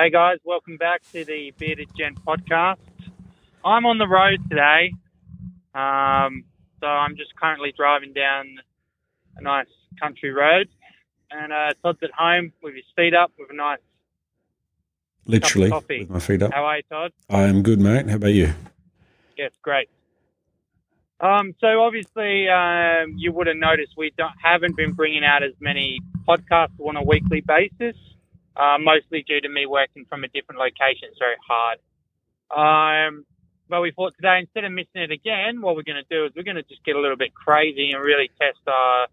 Hey guys, welcome back to the Bearded Gent podcast. I'm on the road today, um, so I'm just currently driving down a nice country road, and uh, Todd's at home with his feet up with a nice. Literally, coffee. with my feet up. How are you, Todd? I am good, mate. How about you? Yes, great. Um, so obviously, um, you would have noticed we don't, haven't been bringing out as many podcasts on a weekly basis, uh, mostly due to me working from a different location. It's very hard. Um, but we thought today, instead of missing it again, what we're going to do is we're going to just get a little bit crazy and really test our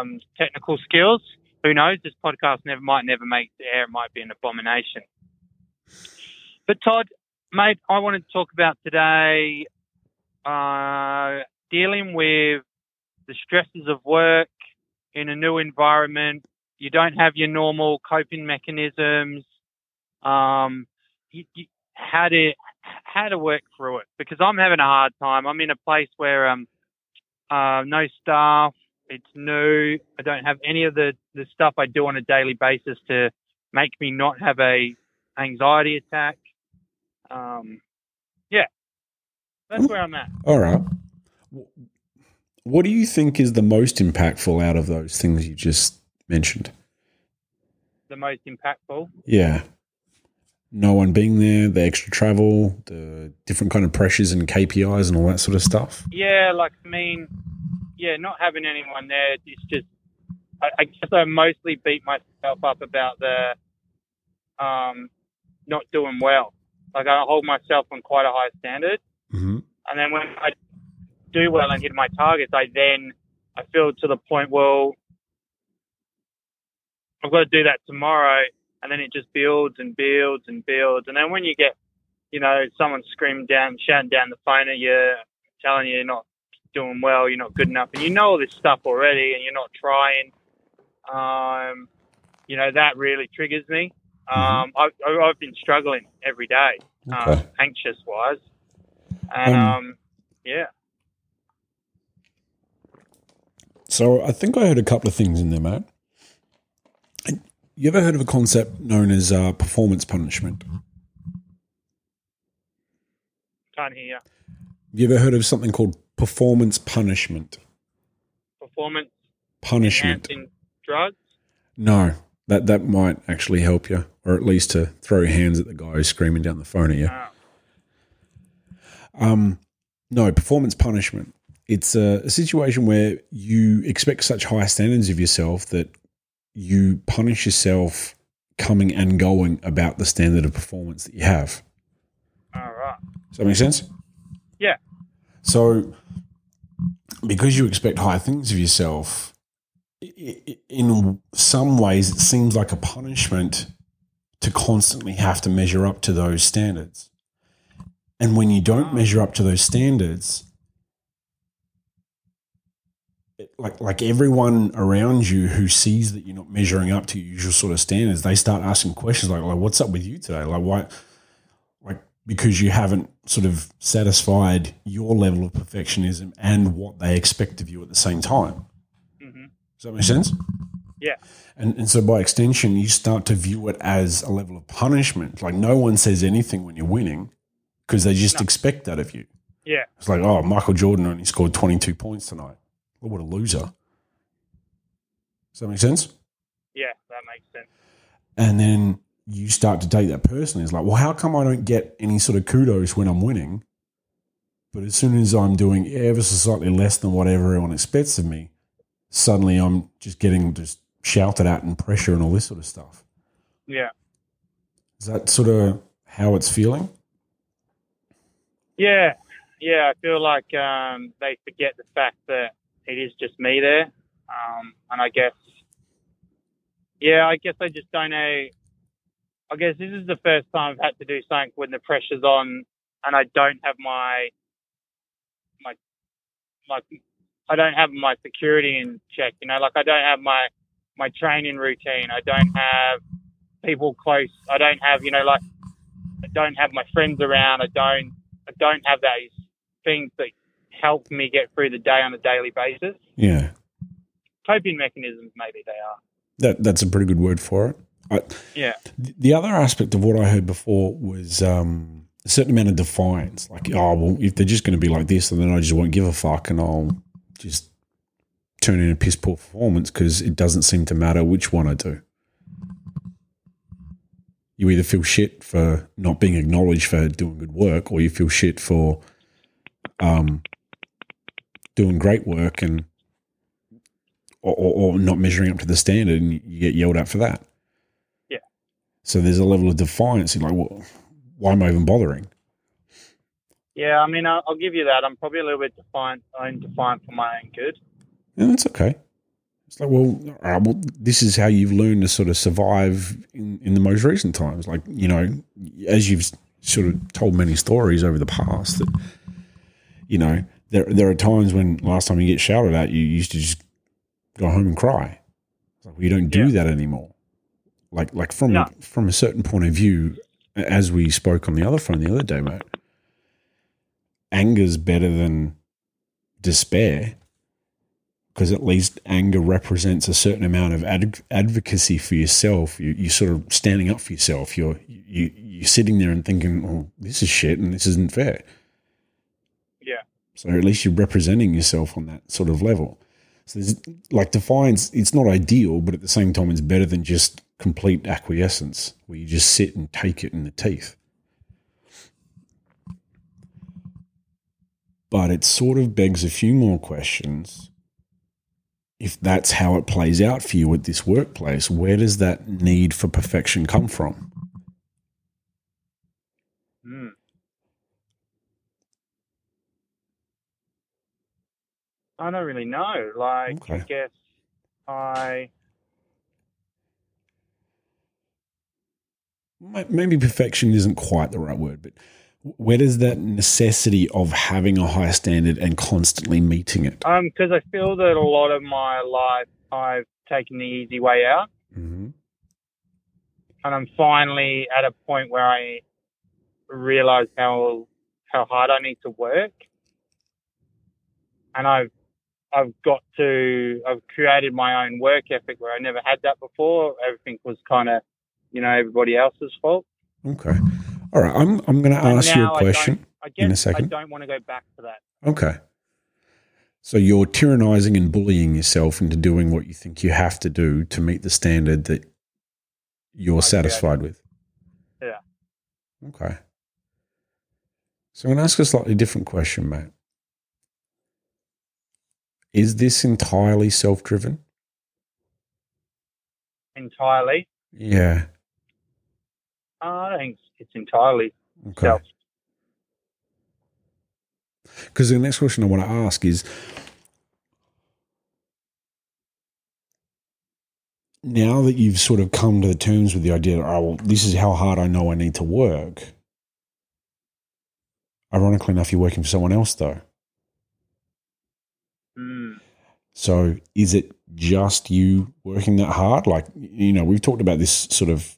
um, technical skills. Who knows? This podcast never might never make the air. It might be an abomination. But Todd, mate, I wanted to talk about today uh, dealing with the stresses of work in a new environment. You don't have your normal coping mechanisms. Um, you, you, how to how to work through it because I'm having a hard time. I'm in a place where um uh, no staff. It's new. I don't have any of the the stuff I do on a daily basis to make me not have a anxiety attack. Um, yeah, that's where I'm at. All right. What do you think is the most impactful out of those things you just mentioned? The most impactful. Yeah. No one being there, the extra travel, the different kind of pressures and KPIs and all that sort of stuff. Yeah, like I mean, yeah, not having anyone there. It's just, I, I guess I mostly beat myself up about the um, not doing well. Like I hold myself on quite a high standard, Mm-hmm. and then when I do well and hit my targets, I then I feel to the point well, I've got to do that tomorrow, and then it just builds and builds and builds, and then when you get, you know, someone screaming down, shouting down the phone at you, telling you you're not doing well, you're not good enough, and you know all this stuff already, and you're not trying. Um, you know that really triggers me. Um, I, I've been struggling every day, um, Okay. anxious wise, and Um, um, yeah. So I think I heard a couple of things in there, mate. You ever heard of a concept known as uh, performance punishment? Can't hear you. You ever heard of something called performance punishment? Performance Punishment. drugs. No, that that might actually help you, or at least to throw hands at the guy who's screaming down the phone at you. Oh, Um, no, performance punishment. It's a, a situation where you expect such high standards of yourself that you punish yourself coming and going about the standard of performance that you have. all right. Does that make sense? Yeah. So, because you expect high things of yourself, in some ways, it seems like a punishment to constantly have to measure up to those standards. And when you don't mm. measure up to those standards, like like everyone around you who sees that you're not measuring up to your usual sort of standards, they start asking questions like, like "What's up with you today? Like why?" Like because you haven't sort of satisfied your level of perfectionism and what they expect of you at the same time. hmm Does that make sense? Yeah. And, and so by extension, you start to view it as a level of punishment. Like no one says anything when you're winning because they just No. expect that of you. Yeah. It's like, oh, Michael Jordan only scored 22 points tonight. Well, what a loser. Does that make sense? Yeah. That makes sense. And then you start to take that personally. It's like, well, how come I don't get any sort of kudos when I'm winning? But as soon as I'm doing ever so slightly less than what everyone expects of me, suddenly I'm just getting just shouted at and pressure and all this sort of stuff. Yeah. Is that sort of how it's feeling? Yeah. Yeah. I feel like um, they forget the fact that it is just me there, um, and I guess. Yeah, I guess I just don't know. I guess this is the first time I've had to do something when the pressure's on, and I don't have my my my I don't have my security in check. You know, like I don't have my my training routine. I don't have people close. I don't have you know like I don't have my friends around. I don't I don't have those things that help me get through the day on a daily basis. Yeah. Coping mechanisms, maybe they are. That that's a pretty good word for it. I, Yeah. the other aspect of what I heard before was um, a certain amount of defiance. Like, oh, well, if they're just going to be like this, then I just won't give a fuck and I'll just turn in a piss poor performance because it doesn't seem to matter which one I do. You either feel shit for not being acknowledged for doing good work, or you feel shit for um, doing great work and or, or, or not measuring up to the standard, and you get yelled at for that. Yeah. So there's a level of defiance. You're like, well, why am I even bothering? Yeah, I mean, I'll, I'll give you that. I'm probably a little bit defiant, own defiant for my own good. Yeah, that's okay. It's like, well, all right, uh, well, this is how you've learned to sort of survive in, in the most recent times. Like, you know, as you've sort of told many stories over the past that, you know, there there are times when last time you get shouted at, you used to just go home and cry. It's like, you don't do Yeah. that anymore. Like, like from No. from a certain point of view, as we spoke on the other phone the other day, mate. Anger's better than despair because at least anger represents a certain amount of ad- advocacy for yourself. You, you're sort of standing up for yourself. You're you, you're sitting there and thinking, "Oh, this is shit, and this isn't fair." So at least you're representing yourself on that sort of level. So there's like defiance. It's not ideal, but at the same time, it's better than just complete acquiescence, where you just sit and take it in the teeth. But it sort of begs a few more questions if that's how it plays out for you at this workplace, where does that need for perfection come from? Hmm. I don't really know. Like, I guess I. Maybe perfection isn't quite the right word, but where does that necessity of having a high standard and constantly meeting it? Um, because I feel that a lot of my life I've taken the easy way out, Mm-hmm. and I'm finally at a point where I realize how how hard I need to work, and I've I've got to I've created my own work ethic where I never had that before. Everything was kind of, you know, everybody else's fault. Okay. All right. I'm, I'm going to ask you a question. I In a second. I don't want to go back to that. Okay. So you're tyrannizing and bullying yourself into doing what you think you have to do to meet the standard that you're Okay. satisfied with. Yeah. Okay. So I'm going to ask a slightly different question, mate. Is this entirely self driven? Entirely. Yeah. Uh, I don't think it's entirely Okay. self. Because the next question I want to ask is now that you've sort of come to the terms with the idea that, oh, well, this is how hard I know I need to work. Ironically enough, you're working for someone else, though. Mm. So is it just you working that hard? Like, you know, we've talked about this sort of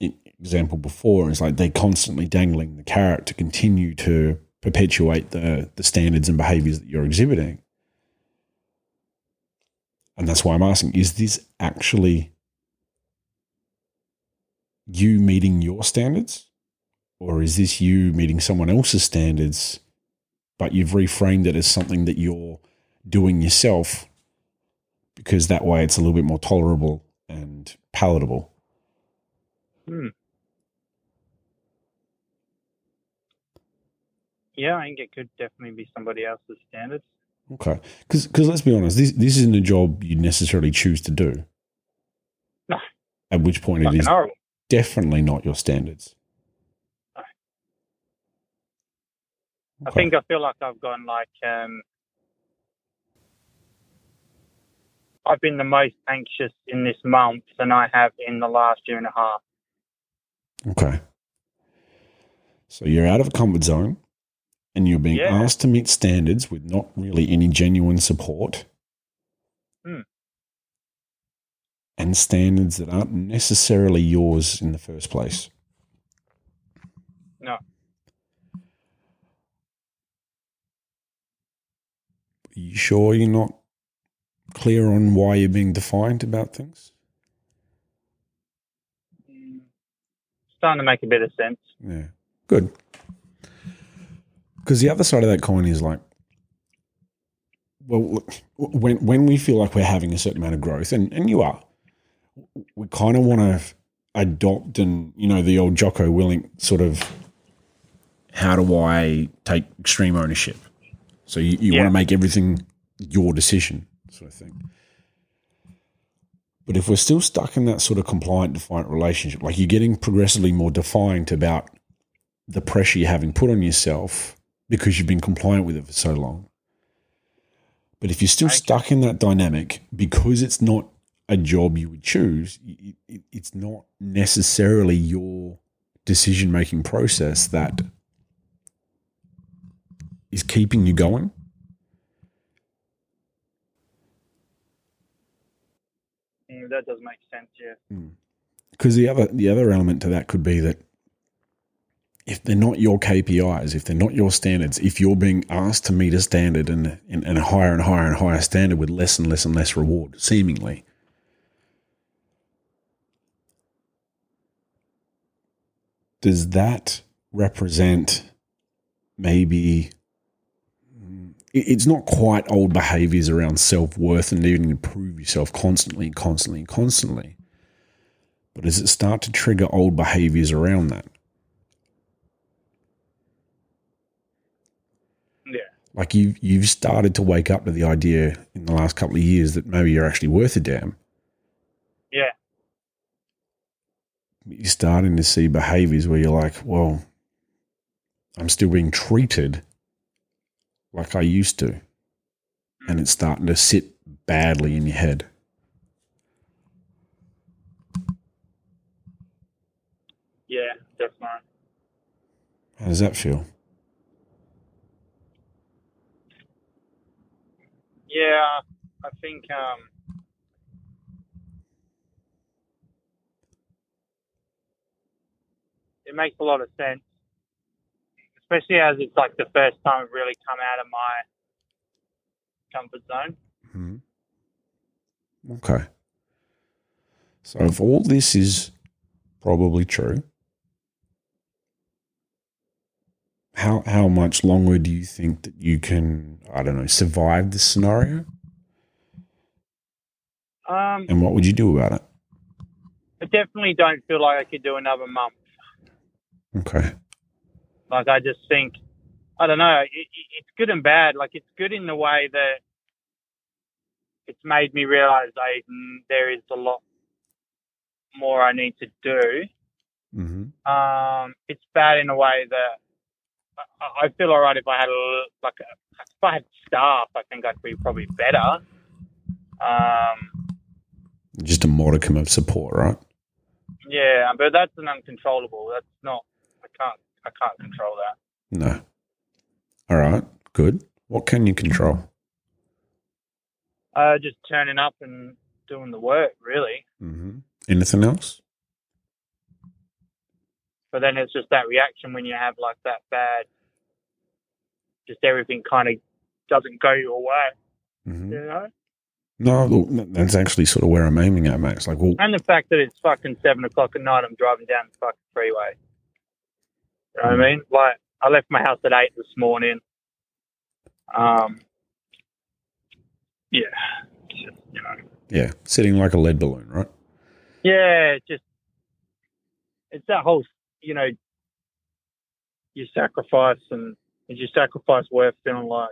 example before. It's like they're constantly dangling the carrot to continue to perpetuate the, the standards and behaviors that you're exhibiting. And that's why I'm asking is this actually you meeting your standards? Or is this you meeting someone else's standards, but you've reframed it as something that you're doing yourself because that way it's a little bit more tolerable and palatable. Hmm. Yeah, I think it could definitely be somebody else's standards. Okay, because let's be honest, this this isn't a job you necessarily choose to do. No. At which point it is horrible. definitely not your standards. No. I think I feel like I've gone like um, I've been the most anxious in this month than I have in the last year and a half. Okay. So you're out of a comfort zone and you're being Yeah. asked to meet standards with not really any genuine support. Hmm. And standards that aren't necessarily yours in the first place. No. Are you sure you're not clear on why you're being defiant about things? starting to make a bit of sense. Yeah. Good. Because the other side of that coin is like, well, look, when when we feel like we're having a certain amount of growth, and, and you are, we kind of want to adopt and, you know, the old Jocko Willink sort of, how do I take extreme ownership? So you, you Yeah. want to make everything your decision, sort of thing. But if we're still stuck in that sort of compliant, defiant relationship, like you're getting progressively more defiant about the pressure you're having put on yourself because you've been compliant with it for so long. But if you're still stuck in that dynamic because it's not a job you would choose, it, it, it's not necessarily your decision making process that is keeping you going. That doesn't make sense. Yeah. Hmm. because the other the other element to that could be that if they're not your KPIs, if they're not your standards, if you're being asked to meet a standard and, and, and a higher and higher and higher standard with less and less and less reward, seemingly, does that represent maybe it's not quite old behaviors around self-worth and needing to improve yourself constantly and constantly and constantly but does it start to trigger old behaviors around that Yeah. like you you've started to wake up to the idea in the last couple of years that maybe you're actually worth a damn Yeah. you're starting to see behaviors where you're like well i'm still being treated like i used to and it's starting to sit badly in your head Yeah. Definitely. how does that feel Yeah. I think. Um, it makes a lot of sense, especially as it's like the first time I've really come out of my comfort zone. Mm-hmm. Okay. So if all this is probably true, how how much longer do you think that you can I don't know survive this scenario? Um, And what would you do about it? I definitely don't feel like I could do another month. Okay. Like I just think, I don't know. It, it, it's good and bad. Like it's good in the way that it's made me realize I there is a lot more I need to do. Mm-hmm. Um, it's bad in a way that I, I feel alright if I had a like a, if I had staff. I think I'd be probably better. Um, Just a modicum of support, right? yeah, but that's an uncontrollable. That's not. I can't. I can't control that. No. All right. Good. What can you control? Uh, just turning up and doing the work, really. Mm-hmm. Anything else? But then it's just that reaction when you have like that bad, just everything kind of doesn't go your way, Mm-hmm. you know? No, look, that's actually sort of where I'm aiming at, Max. Like, well, And the fact that it's fucking seven o'clock at night, I'm driving down the fucking freeway. You know what I mean? Like, I left my house at eight this morning. Um, yeah, just, you know, yeah, sitting like a lead balloon, right? yeah, it's just it's that whole, you know, you sacrifice and is your sacrifice worth feeling like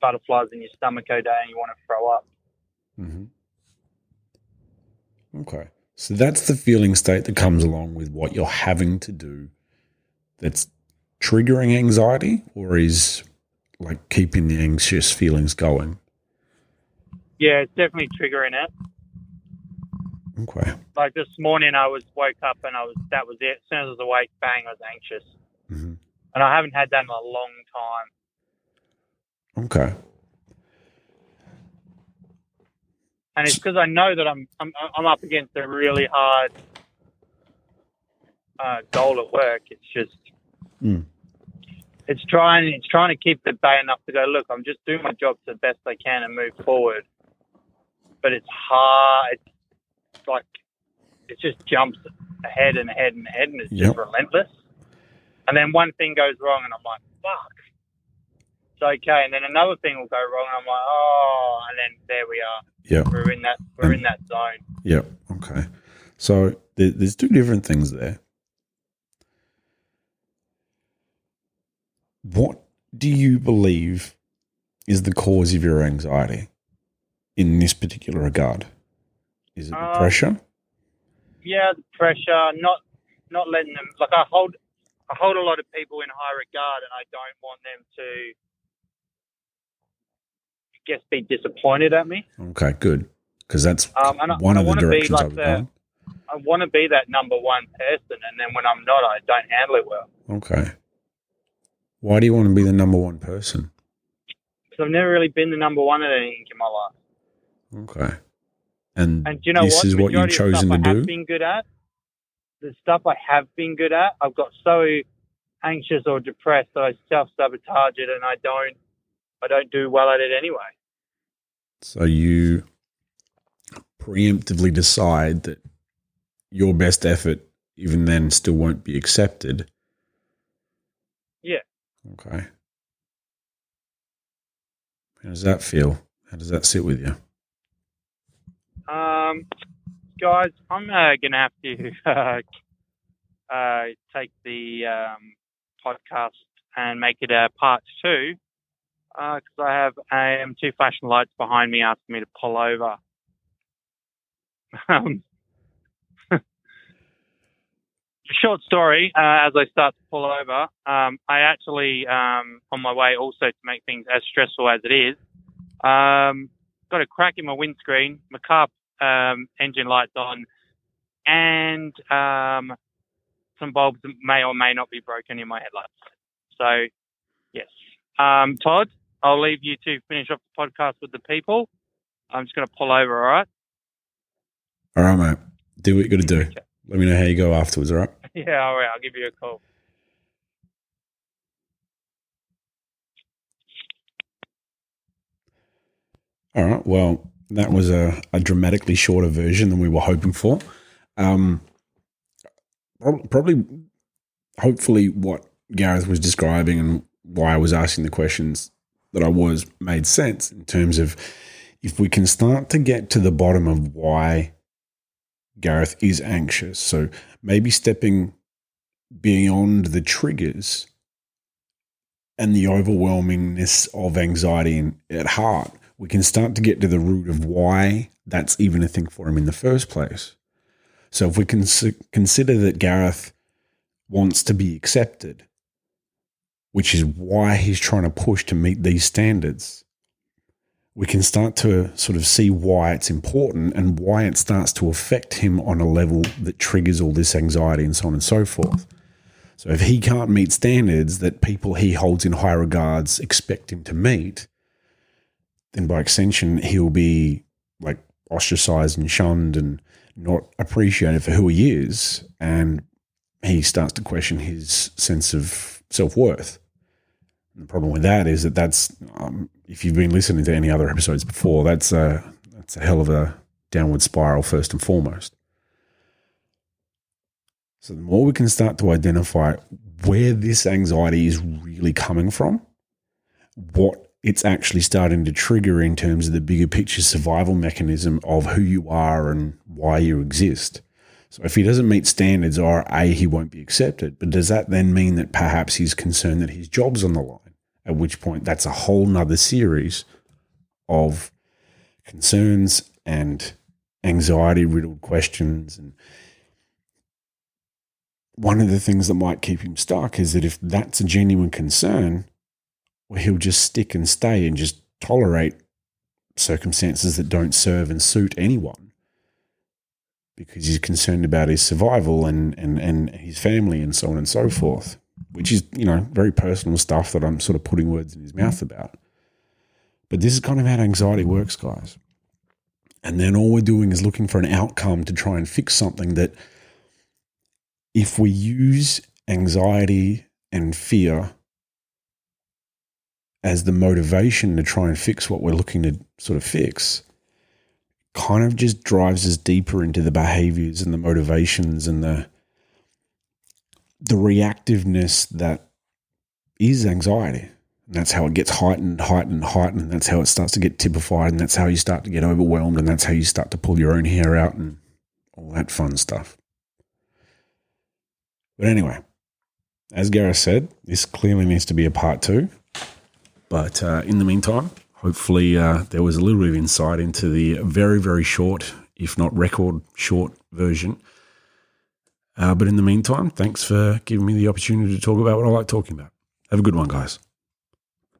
butterflies in your stomach all day and you want to throw up? Mm-hmm. Okay. So that's the feeling state that comes along with what you're having to do that's triggering anxiety or is like keeping the anxious feelings going. Yeah, it's definitely triggering it. Okay. Like this morning, I was woke up and I was that was it. As soon as I was awake, bang, I was anxious, hmm and I haven't had that in a long time. Okay. And it's because I know that I'm I'm I'm up against a really hard uh, goal at work. It's just Mm. it's trying it's trying to keep the bay enough to go. Look, I'm just doing my job to the best I can and move forward. But it's hard. It's like it just jumps ahead and ahead and ahead, and it's Yep. just relentless. And then one thing goes wrong, and I'm like, fuck. It's okay. And then another thing will go wrong, and I'm like, oh, and then there we are. Yep. We're in that. We're in that zone. Yep. Okay. So there, there's two different things there. What do you believe is the cause of your anxiety in this particular regard? Is it the Um, pressure? Yeah, the pressure, not not letting them. Like I hold, I hold a lot of people in high regard, and I don't want them to, guess, be disappointed at me. Okay, good. Because that's Um, and I- one I of the wanna be directions like I've the-. I want to be that number one person, and then when I'm not, I don't handle it well. Okay. Why do you want to be the number one person? Because I've never really been the number one at anything in my life. Okay. And, And do you know this what? is what you've chosen to I do? have been good at, the stuff I have been good at, I've got so anxious or depressed that I self sabotage it, and I don't, I don't do well at it anyway. So you preemptively decide that your best effort, even then, still won't be accepted. Yeah. Okay. How does that feel? How does that sit with you? Um, guys, I'm uh, gonna have to uh, uh, take the um, podcast and make it a part two because I have um, two flashing lights behind me asking me to pull over. Um, short story. Uh, as I start to pull over, um, I actually, um, on my way, also to make things as stressful as it is, um, got a crack in my windscreen. My car um, engine lights on, and some bulbs may or may not be broken in my headlights. So, yes. Um, Todd, I'll leave you to finish off the podcast with the people. I'm just going to pull over, all right? All right, mate. Do what you got to do. Let me know how you go afterwards, all right? Yeah, all right. I'll give you a call. All right. Well, that was a, a dramatically shorter version than we were hoping for. Um, probably, hopefully, what Gareth was describing and why I was asking the questions that I was made sense in terms of if we can start to get to the bottom of why Gareth is anxious. So maybe stepping beyond the triggers and the overwhelmingness of anxiety at heart, we can start to get to the root of why that's even a thing for him in the first place. So if we can consider that Gareth wants to be accepted, which is why he's trying to push to meet these standards, we can start to sort of see why it's important and why it starts to affect him on a level that triggers all this anxiety and so on and so forth. So if he can't meet standards that people he holds in high regards expect him to meet, then by extension he'll be like ostracized and shunned and not appreciated for who he is, and he starts to question his sense of self worth. The problem with that is that that's um, if you've been listening to any other episodes before, that's a that's a hell of a downward spiral first and foremost. So the more we can start to identify where this anxiety is really coming from, what it's actually starting to trigger in terms of the bigger picture survival mechanism of who you are and why you exist. So if he doesn't meet standards, or A, he won't be accepted, but does that then mean that perhaps he's concerned that his job's on the line? At which point that's a whole nother series of concerns and anxiety riddled questions. And one of the things that might keep him stuck is that if that's a genuine concern, well, he'll just stick and stay and just tolerate circumstances that don't serve and suit anyone because he's concerned about his survival and, and, and his family and so on and so forth, which is, you know, very personal stuff that I'm sort of putting words in his mm-hmm. mouth about. But this is kind of how anxiety works, guys. And then all we're doing is looking for an outcome to try and fix something that if we use anxiety and fear as the motivation to try and fix what we're looking to sort of fix, kind of just drives us deeper into the behaviors and the motivations and the the reactiveness that is anxiety. And that's how it gets heightened, heightened, heightened. And That's how it starts to get typified. And that's how you start to get overwhelmed. And that's how you start to pull your own hair out and all that fun stuff. But anyway, as Gareth said, this clearly needs to be a part two. But uh, in the meantime, hopefully uh, there was a little bit of insight into the very, very short, if not record short version. Uh, but in the meantime, thanks for giving me the opportunity to talk about what I like talking about. Have a good one, guys.